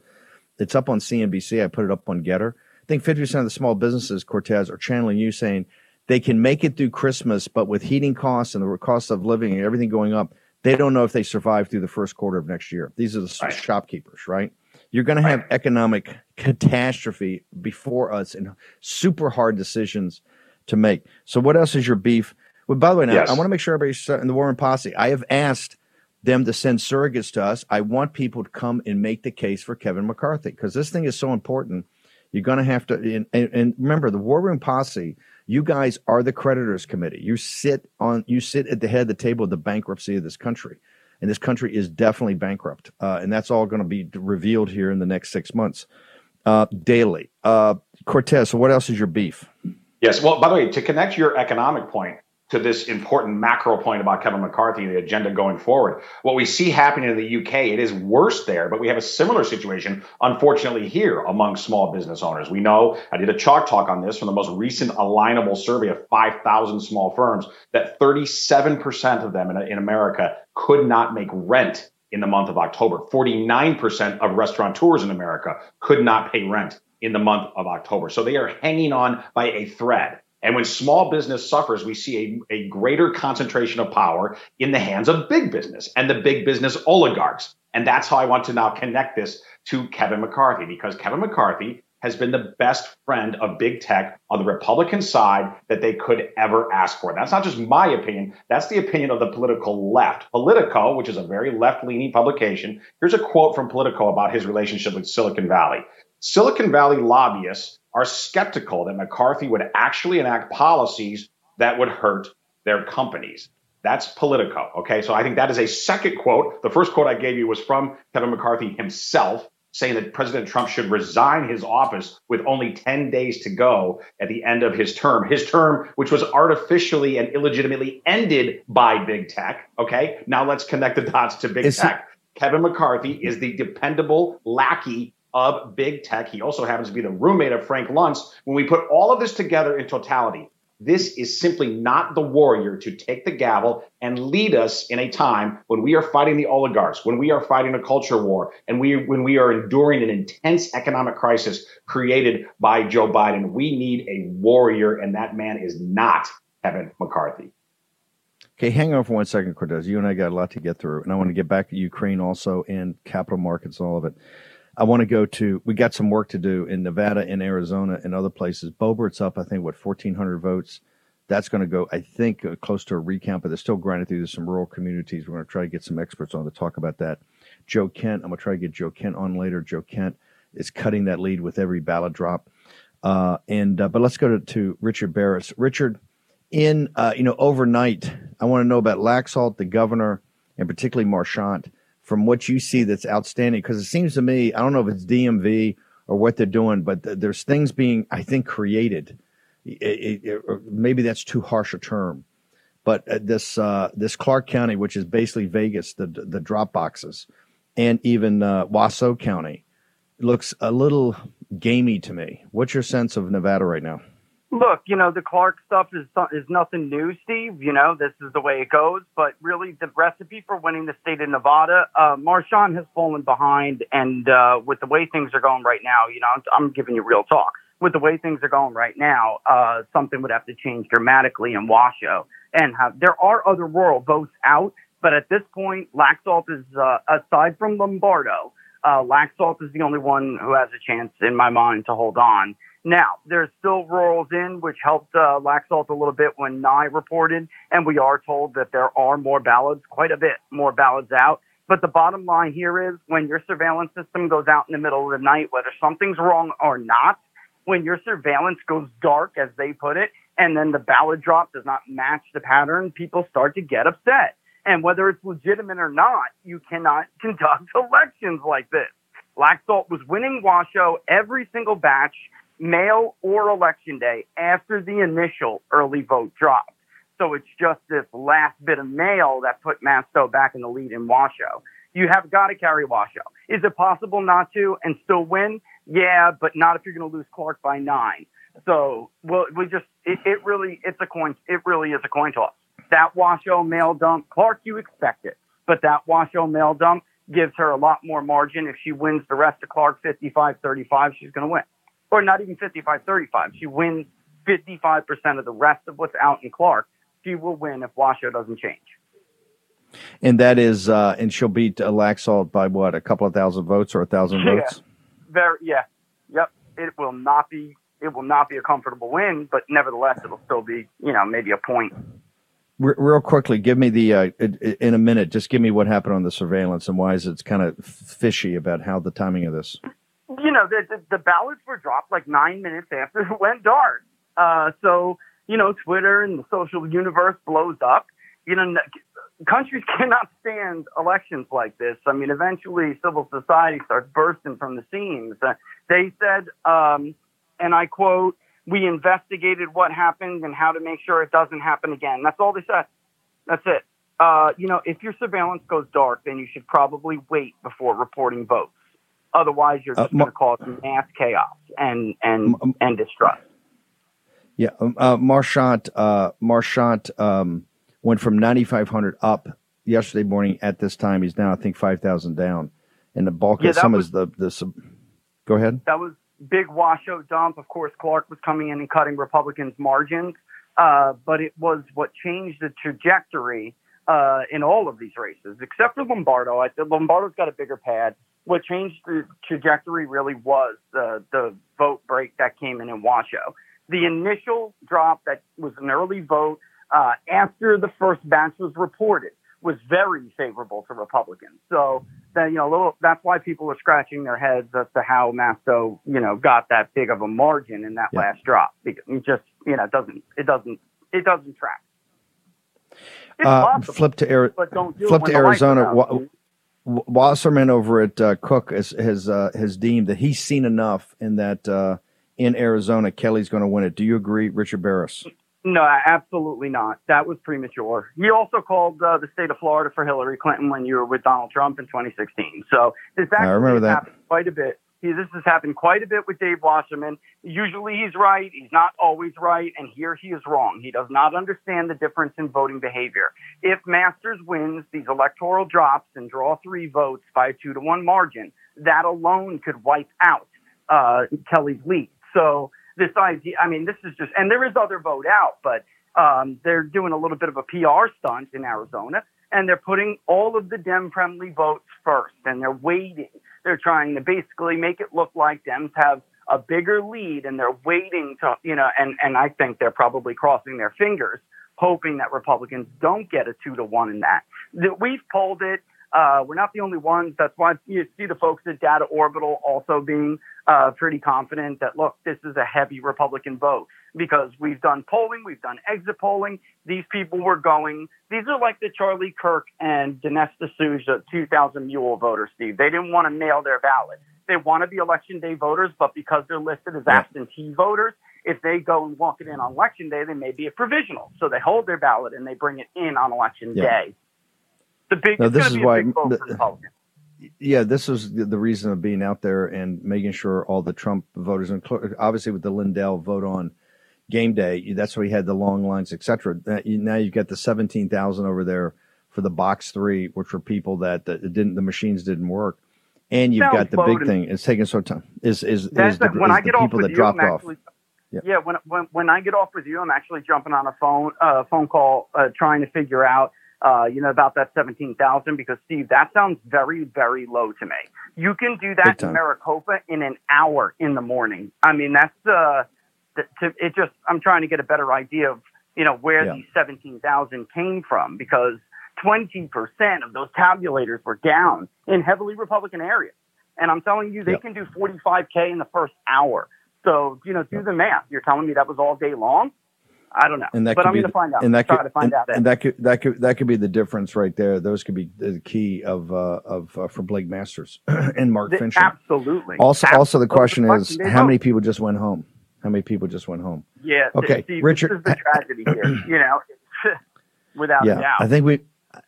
It's up on CNBC. I put it up on Gettr. I think 50% of the small businesses, Cortes, are channeling you saying they can make it through Christmas, but with heating costs and the cost of living and everything going up, they don't know if they survive through the first quarter of next year. These are the right. shopkeepers, right? You're going to have economic catastrophe before us and super hard decisions to make. So, what else is your beef? Well, by the way, now yes. I want to make sure everybody's in the War Room Posse. I have asked them to send surrogates to us. I want people to come and make the case for Kevin McCarthy because this thing is so important. You're going to have to, and, and, remember, the War Room Posse. You guys are the creditors committee. You sit on, you sit at the head of the table of the bankruptcy of this country, and this country is definitely bankrupt. Uh, and that's all going to be revealed here in the next six months, uh, daily. Uh, Cortes. So, what else is your beef? Yes. Well, by the way, to connect your economic point, to this important macro point about Kevin McCarthy and the agenda going forward. What we see happening in the UK, it is worse there, but we have a similar situation, unfortunately, here among small business owners. We know, I did a chalk talk on this from the most recent alignable survey of 5,000 small firms, that 37% of them in, in America could not make rent in the month of October. 49% of restaurateurs in America could not pay rent in the month of October. So they are hanging on by a thread. And when small business suffers, we see a, a greater concentration of power in the hands of big business and the big business oligarchs. And that's how I want to now connect this to Kevin McCarthy, because Kevin McCarthy has been the best friend of big tech on the Republican side that they could ever ask for. That's not just my opinion, that's the opinion of the political left. Politico, which is a very left leaning publication, here's a quote from Politico about his relationship with Silicon Valley. Silicon Valley lobbyists are skeptical that McCarthy would actually enact policies that would hurt their companies. That's Politico. Okay. So I think that is a second quote. The first quote I gave you was from Kevin McCarthy himself saying that President Trump should resign his office with only 10 days to go at the end of his term. His term, which was artificially and illegitimately ended by big tech. Okay. Now let's connect the dots to big tech. Kevin McCarthy is the dependable lackey of big tech. He also happens to be the roommate of Frank Luntz. When we put all of this together in totality, this is simply not the warrior to take the gavel and lead us in a time when we are fighting the oligarchs, when we are fighting a culture war, and we when we are enduring an intense economic crisis created by Joe Biden. We need a warrior, and that man is not Kevin McCarthy. Okay, hang on for one second, Cortes. You and I got a lot to get through, and I want to get back to Ukraine also and capital markets, all of it. I want to go to. We got some work to do in Nevada, in Arizona, and other places. Boebert's up, I think, what fourteen hundred votes. That's going to go, I think, uh, close to a recount, but they're still grinding through some rural communities. We're going to try to get some experts on to talk about that. Joe Kent, I'm going to try to get Joe Kent on later. Joe Kent is cutting that lead with every ballot drop. Uh, and uh, but let's go to, to Richard Baris. Richard, in uh, you know overnight, I want to know about Laxalt, the governor, and particularly Marchant from what you see that's outstanding? Because it seems to me, I don't know if it's DMV or what they're doing, but th- there's things being, I think, created. It, it, it, maybe that's too harsh a term, but uh, this uh, this Clark County, which is basically Vegas, the the drop boxes, and even uh, Washoe County, looks a little gamey to me. What's your sense of Nevada right now? Look, you know, the Clark stuff is is nothing new, Steve. You know, this is the way it goes. But really, the recipe for winning the state of Nevada, uh, Marchant has fallen behind, and uh, with the way things are going right now, you know, I'm, I'm giving you real talk. With the way things are going right now, uh, something would have to change dramatically in Washoe. And have, there are other rural votes out, but at this point, Laxalt is uh, aside from Lombardo. Uh, Laxalt is the only one who has a chance, in my mind, to hold on. Now, there's still rurals in, which helped uh, Laxalt a little bit when Nye reported, and we are told that there are more ballots, quite a bit more ballots out. But the bottom line here is when your surveillance system goes out in the middle of the night, whether something's wrong or not, when your surveillance goes dark, as they put it, and then the ballot drop does not match the pattern, people start to get upset. And whether it's legitimate or not, you cannot <laughs> conduct elections like this. Laxalt was winning Washoe every single batch mail or election day after the initial early vote dropped. So it's just this last bit of mail that put Masto back in the lead in Washoe. You have got to carry Washoe. Is it possible not to and still win? Yeah, but not if you're going to lose Clark by nine. So, well, we just, it, it really, it's a coin, it really is a coin toss. That Washoe mail dump, Clark, you expect it. but that Washoe mail dump gives her a lot more margin. If she wins the rest of Clark 55 35, she's going to win. Or not even 55 35. She wins 55% of the rest of what's out in Clark. She will win if Washoe doesn't change. And that is, uh, and she'll beat uh, Laxalt by what, a couple of thousand votes or a thousand Yeah. votes? Very, yeah, yep. It will not be. It will not be a comfortable win, but nevertheless, it'll still be, you know, maybe a point. Re- Real quickly, give me the uh, in a minute. Just give me what happened on the surveillance and why is it kind of fishy about how the timing of this. You know, the, the, the ballots were dropped like nine minutes after <laughs> it went dark. Uh, so, you know, Twitter and the social universe blows up. You know, countries <laughs> cannot stand elections like this. I mean, eventually civil society starts bursting from the seams. Uh, they said, um, and I quote, we investigated what happened and how to make sure it doesn't happen again. That's all they said. That's it. Uh, you know, if your surveillance goes dark, then you should probably wait before reporting votes. Otherwise, you're Uh, just going to cause mass chaos and and and distrust. Yeah, um, uh, Marchant, uh, Marchant um, went from 9,500 up yesterday morning at this time. He's now, I think, 5,000 down. And the bulk Yeah, of some was- is the, the sub- go ahead. That was big washout dump. Of course, Clark was coming in and cutting Republicans' margins, uh, but it was what changed the trajectory uh, in all of these races, except for Lombardo. I think Lombardo's got a bigger pad. What changed the trajectory really was the the vote break that came in in Washoe. The initial drop that was an early vote uh, after the first batch was reported was very favorable to Republicans. So that you know, a little, that's why people are scratching their heads as to how Masto, you know, got that big of a margin in that Yeah. last drop. Because it just, you know, it doesn't, it doesn't, it doesn't track. It's Uh, possible, flip to Ari- do flip to the lights are Arizona. Wa- Wasserman over at uh, Cook has has, uh, has deemed that he's seen enough in that uh, in Arizona, Kelly's going to win it. Do you agree, Richard Baris? No, absolutely not. That was premature. He also called uh, the state of Florida for Hillary Clinton when you were with Donald Trump in 2016. So this actually remember that. happened quite a bit. He, this has happened quite a bit with Dave Wasserman. Usually he's right. He's not always right. And here he is wrong. He does not understand the difference in voting behavior. If Masters wins these electoral drops and draw three votes by a two to one margin, that alone could wipe out uh, Kelly's lead. So this idea, I mean, this is just, and there is other vote out, but um, they're doing a little bit of a PR stunt in Arizona, and they're putting all of the Dem friendly votes first, and they're waiting. They're trying to basically make it look like Dems have a bigger lead, and they're waiting to, you know, and and I think they're probably crossing their fingers, hoping that Republicans don't get a two to one in that. That we've polled it. Uh, we're not the only ones. That's why you see the folks at Data Orbital also being uh, pretty confident that look, this is a heavy Republican vote because we've done polling, we've done exit polling. These people were going. These are like the Charlie Kirk and Dinesh D'Souza 2000 Mule voters, Steve. They didn't want to mail their ballot. They want to be election day voters, but because they're listed as absentee voters, if they go and walk it in on election day, they may be a provisional. So they hold their ballot and they bring it in on election Yeah. day. The big, No, this is why the- Yeah, this is the the reason of being out there and making sure all the Trump voters, and obviously with the Lindell vote on game day, that's why we had the long lines, et cetera. You- Now you've got the 17,000 over there for the box three, which were people that, that didn't, the machines didn't work. And you've got the big thing. It's taking so time. Is is, is That's the, when is I get off people with that you, dropped I'm off. Yeah. yeah. when, when when I get off with you, I'm actually jumping on a phone uh, phone call uh, trying to figure out, uh, you know, about that seventeen thousand because Steve, that sounds very very low to me. You can do that in. Maricopa in an hour in the morning. I mean, that's uh, to, it. Just I'm trying to get a better idea of you know where Yeah. these seventeen thousand came from because twenty percent of those tabulators were down in heavily Republican areas. And I'm telling you, they Yep. can do 45K in the first hour. So, you know, do the math. You're telling me that was all day long? I don't know. and that but could I'm be going to the- find out. and that Try could to find and, out. and that could that could that could be the difference right there those could be the key of uh, of uh, for Blake Masters <clears throat> and Mark Th- Finchem Absolutely. also also the Absolutely. question is how many people just went home how many people just went home Yeah. Okay, Steve, Richard- This is the tragedy here. <clears throat> You know, <laughs> without yeah doubt. I think we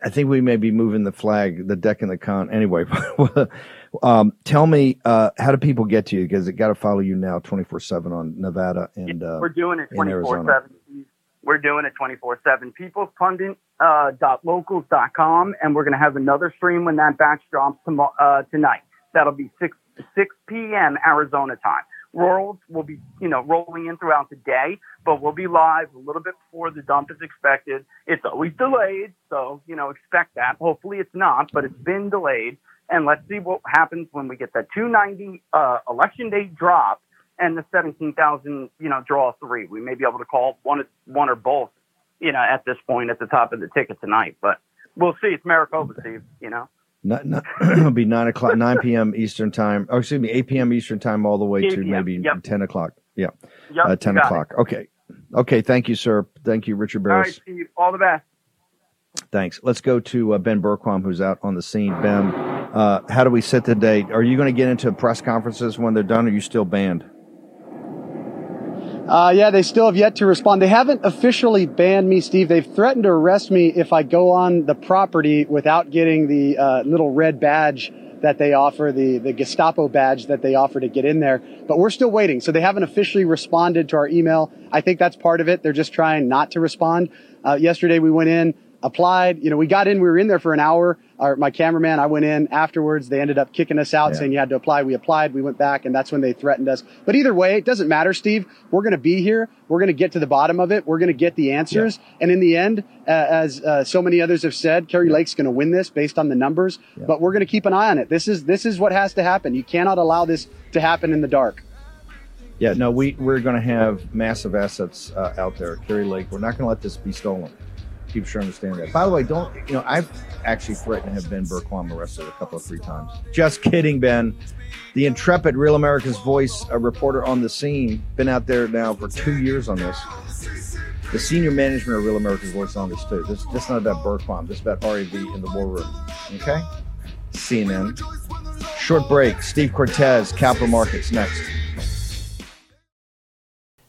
I think we may be moving the flag the deck and the con anyway <laughs> um, tell me uh, how do people get to you because it got to follow you now 24 7 on Nevada and uh, We're doing it in 24 Arizona. 7. We're doing it 24 7. Peoplespundit.locals.com, uh, and we're going to have another stream when that batch drops tomorrow, uh, tonight. That'll be 6, 6 p.m. Arizona time. Rurals will be, you know, rolling in throughout the day, but we'll be live a little bit before the dump is expected. It's always delayed, so, you know, expect that. Hopefully it's not, but it's been delayed. And let's see what happens when we get that 290 uh, election day drop and the 17,000, you know, draw three. We may be able to call one, one or both, you know, at this point at the top of the ticket tonight. But we'll see. It's Maricopa, Steve, you know. Not, not, <clears throat> it'll be 9 o'clock, 9 p.m. Eastern time. Oh, excuse me, 8 p.m. Eastern time all the way to maybe yep. 10 o'clock. Yeah. Yep, uh, 10 o'clock. It. Okay. Okay. Thank you, sir. Thank you, Richard Baris. All right, Steve. All the best. Thanks. Let's go to uh, Ben Bergquam, who's out on the scene. Ben, uh, how do we set the date? Are you going to get into press conferences when they're done? Or are you still banned? Uh, yeah, they still have yet to respond. They haven't officially banned me, Steve. They've threatened to arrest me if I go on the property without getting the uh, little red badge that they offer, the, the Gestapo badge that they offer to get in there. But we're still waiting. So they haven't officially responded to our email. I think that's part of it. They're just trying not to respond. Uh, yesterday we went in applied. You know, we got in, we were in there for an hour. Our, my cameraman, I went in afterwards. They ended up kicking us out, yeah. saying you had to apply. We applied, we went back, and that's when they threatened us. But either way, it doesn't matter, Steve. We're going to be here. We're going to get to the bottom of it. We're going to get the answers. Yeah. And in the end, uh, as uh, so many others have said, Kari Lake's going to win this based on the numbers. Yeah. But we're going to keep an eye on it. This is this is what has to happen. You cannot allow this to happen in the dark. Yeah, no, we we're going to have massive assets uh, out there. Kari Lake, we're not going to let this be stolen keep sure understand that. By the way, don't you know? I've actually threatened to have Ben Bergquam arrested a couple of three times. Just kidding, Ben. The intrepid Real America's Voice a reporter on the scene, been out there now for two years on this. The senior management of Real America's Voice on this too. This this not about Bergquam. This about RAV in the war room. Okay. CNN. Short break. Steve Cortes, Capital Markets next.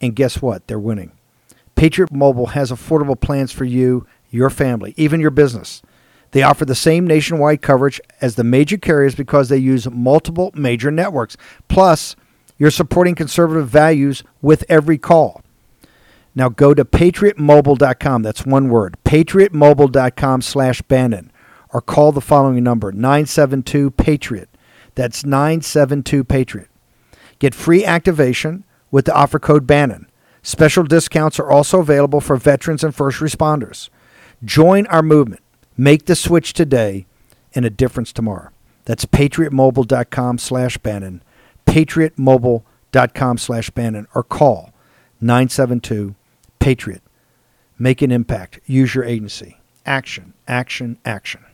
and guess what? They're winning. Patriot Mobile has affordable plans for you, your family, even your business. They offer the same nationwide coverage as the major carriers because they use multiple major networks. Plus, you're supporting conservative values with every call. Now go to patriotmobile.com. That's one word. patriotmobile.com slash Bannon. Or call the following number, 972-PATRIOT. That's 972-PATRIOT. Get free activation with the offer code Bannon. Special discounts are also available for veterans and first responders. Join our movement. Make the switch today and a difference tomorrow. That's patriotmobile.com slash Bannon, patriotmobile.com slash Bannon, or call 972-PATRIOT. Make an impact. Use your agency. Action, action, action.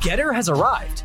Gettr has arrived.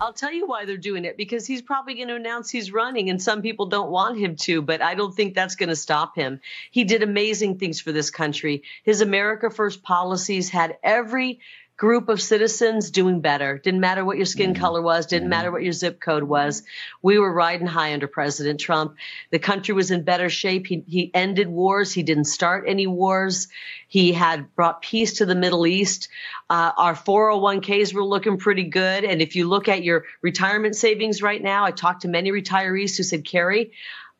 I'll tell you why they're doing it because he's probably going to announce he's running and some people don't want him to, but I don't think that's going to stop him. He did amazing things for this country. His America First policies had every group of citizens doing better. Didn't matter what your skin mm-hmm. color was, didn't matter what your zip code was. We were riding high under President Trump. The country was in better shape. He, he ended wars. He didn't start any wars. He had brought peace to the Middle East. Uh, our 401ks were looking pretty good. And if you look at your retirement savings right now, I talked to many retirees who said, Kari,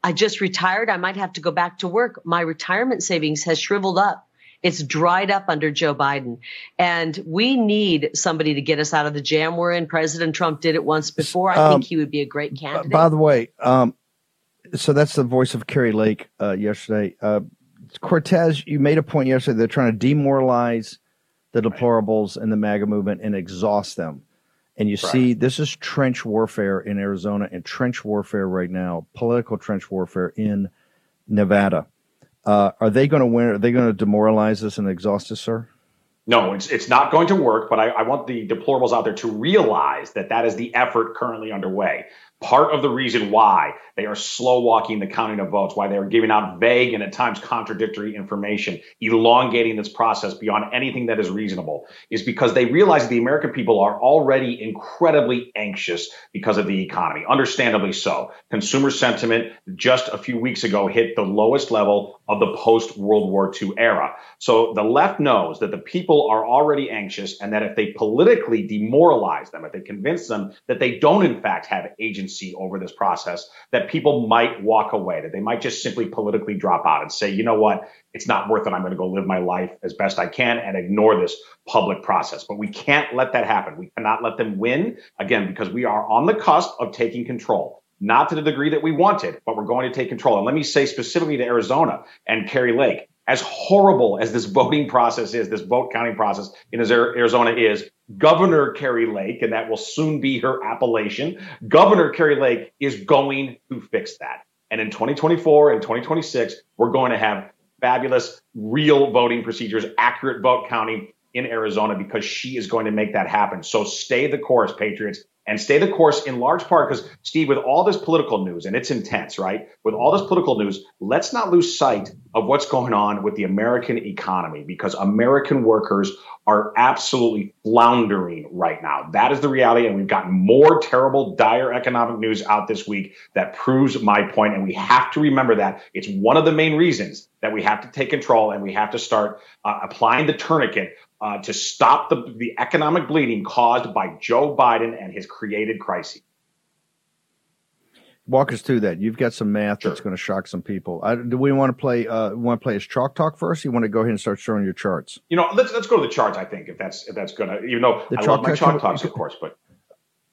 I just retired. I might have to go back to work. My retirement savings has shriveled up it's dried up under Joe Biden. And we need somebody to get us out of the jam we're in. President Trump did it once before. I um, think he would be a great candidate. By the way, um, so that's the voice of Kari Lake uh, yesterday. Uh, Cortes, you made a point yesterday. They're trying to demoralize the deplorables and the MAGA movement and exhaust them. And you Right. see, this is trench warfare in Arizona and trench warfare right now, political trench warfare in Nevada. Uh, are they going to win? Are they going to demoralize us and exhaust us, sir? No, it's it's not going to work. But I, I want the deplorables out there to realize that that is the effort currently underway. Part of the reason why they are slow walking the counting of votes, why they are giving out vague and at times contradictory information, elongating this process beyond anything that is reasonable, is because they realize the American people are already incredibly anxious because of the economy. Understandably so. Consumer sentiment just a few weeks ago hit the lowest level of the post World War II era. So the left knows that the people are already anxious and that if they politically demoralize them, if they convince them that they don't in fact have agency over this process, that people might walk away, that they might just simply politically drop out and say, you know what, it's not worth it. I'm going to go live my life as best I can and ignore this public process. But we can't let that happen. We cannot let them win again because we are on the cusp of taking control not to the degree that we wanted, but we're going to take control. And let me say specifically to Arizona and Kari Lake, as horrible as this <laughs> voting process is, this vote counting process in Arizona is, Governor Kari Lake, and that will soon be her appellation, Governor Kari Lake is going to fix that. And in 2024 and 2026, we're going to have fabulous, real voting procedures, accurate vote counting in Arizona because she is going to make that happen. So stay the course, Patriots and stay the course in large part because Steve, with all this political news and it's intense, right? With all this political news, let's not lose sight of what's going on with the American economy because American workers are absolutely floundering right now. That is the reality. And we've gotten more terrible, dire economic news out this week that proves my point. And we have to remember that it's one of the main reasons that we have to take control and we have to start uh, applying the tourniquet uh, to stop the, the economic bleeding caused by Joe Biden and his created crisis. Walk us through that. You've got some math that's going to shock some people. I, do we want to play? Uh, want to play as chalk talk first? Or you want to go ahead and start showing your charts? You know, let's let's go to the charts. I think if that's if that's gonna, even though The I love my talk- chalk talks, of course, but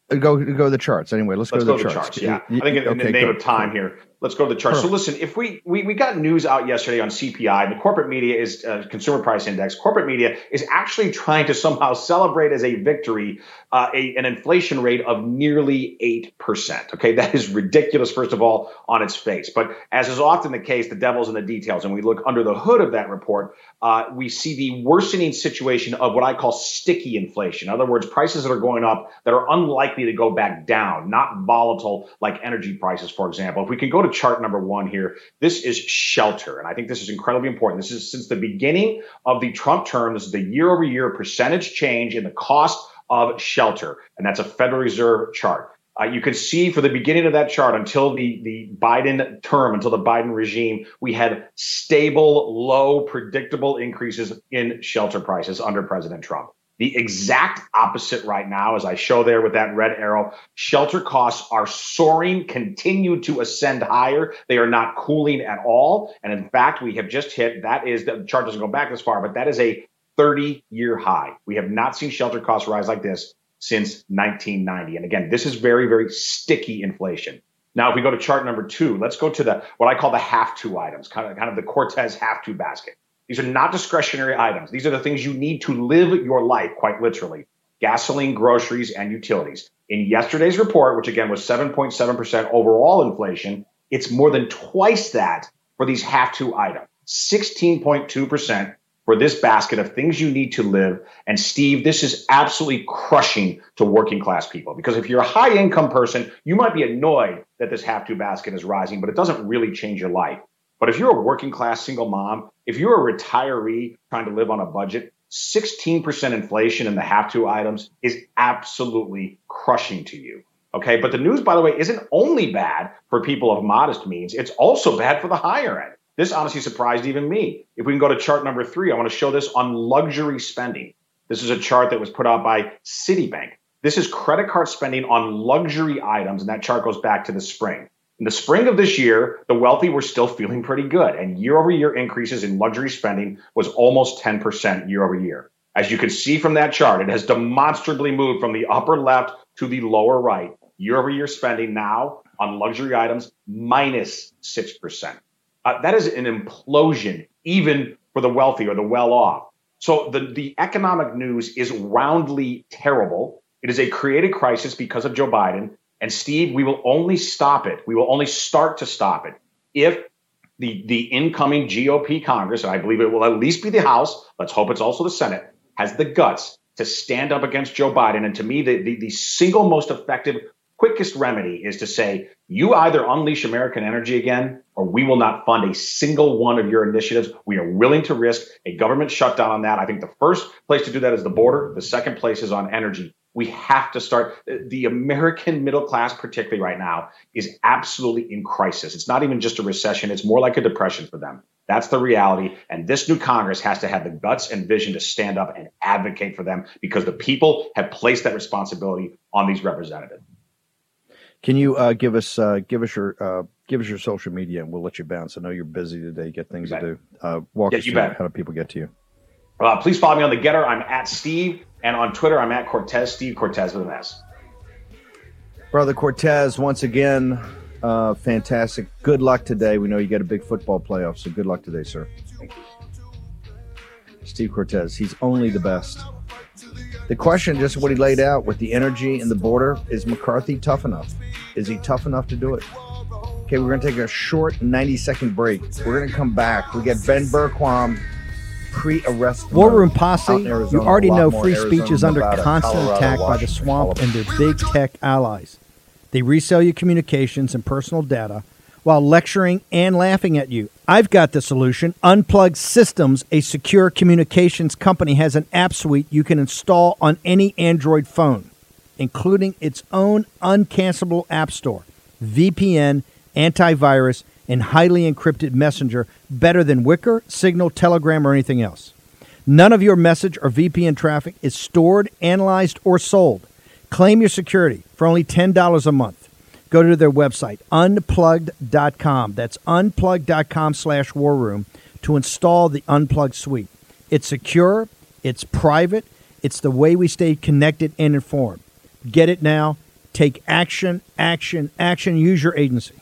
Go go to the charts anyway. Let's, let's go go to to the the charts. charts. Yeah, You- I think in, in the name good. of time here, let's go to the charts. So listen, if we, we we got news out yesterday on CPI, the corporate media is uh, consumer price index. Corporate media is actually trying to somehow celebrate as a victory uh, a, an inflation rate of nearly eight percent. Okay, that is ridiculous. First of all, on its face, but as is often the case, the devil's in the details, and we look under the hood of that report. Uh, we see the worsening situation of what I call sticky inflation. In other words, prices that are going up that are unlikely to go back down, not volatile like energy prices, for example. If we can go to chart number one here, this is shelter. And I think this is incredibly important. This is since the beginning of the Trump term, this is the year over year percentage change in the cost of shelter. And that's a Federal Reserve chart. Uh, you can see for the beginning of that chart until the, the Biden term, until the Biden regime, we had stable, low, predictable increases in shelter prices under President Trump. The exact opposite right now, as I show there with that red arrow, shelter costs are soaring, continue to ascend higher. They are not cooling at all. And in fact, we have just hit that is the chart doesn't go back this far, but that is a 30 year high. We have not seen shelter costs rise like this since 1990. And again, this is very, very sticky inflation. Now, if we go to chart number two, let's go to the what I call the have to items, kind of, kind of the Cortes have to basket. These are not discretionary items. These are the things you need to live your life, quite literally gasoline, groceries, and utilities. In yesterday's report, which again was 7.7% overall inflation, it's more than twice that for these have to items. 16.2% for this basket of things you need to live. And Steve, this is absolutely crushing to working class people because if you're a high income person, you might be annoyed that this have to basket is rising, but it doesn't really change your life. But if you're a working class single mom, if you're a retiree trying to live on a budget, 16% inflation in the have to items is absolutely crushing to you. Okay. But the news, by the way, isn't only bad for people of modest means, it's also bad for the higher end. This honestly surprised even me. If we can go to chart number three, I want to show this on luxury spending. This is a chart that was put out by Citibank. This is credit card spending on luxury items, and that chart goes back to the spring. In the spring of this year, the wealthy were still feeling pretty good, and year over year increases in luxury spending was almost 10% year over year. As you can see from that chart, it has demonstrably moved from the upper left to the lower right. Year over year spending now on luxury items minus 6%. Uh, that is an implosion even for the wealthy or the well off. So the, the economic news is roundly terrible. It is a created crisis because of Joe Biden. And Steve, we will only stop it. We will only start to stop it if the, the incoming GOP Congress, and I believe it will at least be the House, let's hope it's also the Senate, has the guts to stand up against Joe Biden. And to me, the, the, the single most effective, quickest remedy is to say, you either unleash American energy again, or we will not fund a single one of your initiatives. We are willing to risk a government shutdown on that. I think the first place to do that is the border. The second place is on energy. We have to start. The American middle class, particularly right now, is absolutely in crisis. It's not even just a recession, it's more like a depression for them. That's the reality. And this new Congress has to have the guts and vision to stand up and advocate for them because the people have placed that responsibility on these representatives. Can you uh, give us uh, give us your uh, give us your social media and we'll let you bounce. I know you're busy today, get things to do. Uh, walk Yeah, us you through bet. how do people get to you? Uh, please follow me on the Gettr. I'm at Steve, and on Twitter I'm at Cortes. Steve Cortes with an S. Brother Cortes, once again, uh, fantastic. Good luck today. We know you got a big football playoff, so good luck today, sir. Steve Cortes, he's only the best. The question, just what he laid out with the energy and the border, is McCarthy tough enough? Is he tough enough to do it? Okay, we're going to take a short 90 second break. We're going to come back. We get Ben Bergquam pre-arrest. War Room Posse, you already know free Arizona, speech is under Nevada, constant Colorado, attack by the swamp and their big tech allies. They resell your communications and personal data while lecturing and laughing at you. I've got the solution. Unplug Systems, a secure communications company, has an app suite you can install on any Android phone, including its own uncancelable app store, VPN, antivirus, and highly encrypted messenger better than Wickr, Signal, Telegram, or anything else. None of your message or VPN traffic is stored, analyzed, or sold. Claim your security for only $10 a month. Go to their website, unplugged.com. That's unplugged.com slash war room to install the Unplugged suite. It's secure, it's private, it's the way we stay connected and informed. Get it now. Take action, action, action. Use your agency.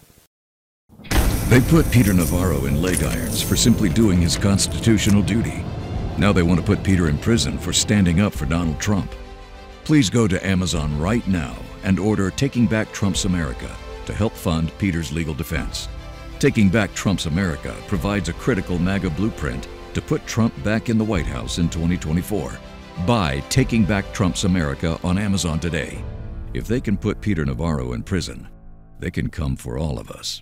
They put Peter Navarro in leg irons for simply doing his constitutional duty. Now they want to put Peter in prison for standing up for Donald Trump. Please go to Amazon right now and order Taking Back Trump's America to help fund Peter's legal defense. Taking Back Trump's America provides a critical MAGA blueprint to put Trump back in the White House in 2024. Buy Taking Back Trump's America on Amazon today. If they can put Peter Navarro in prison, they can come for all of us.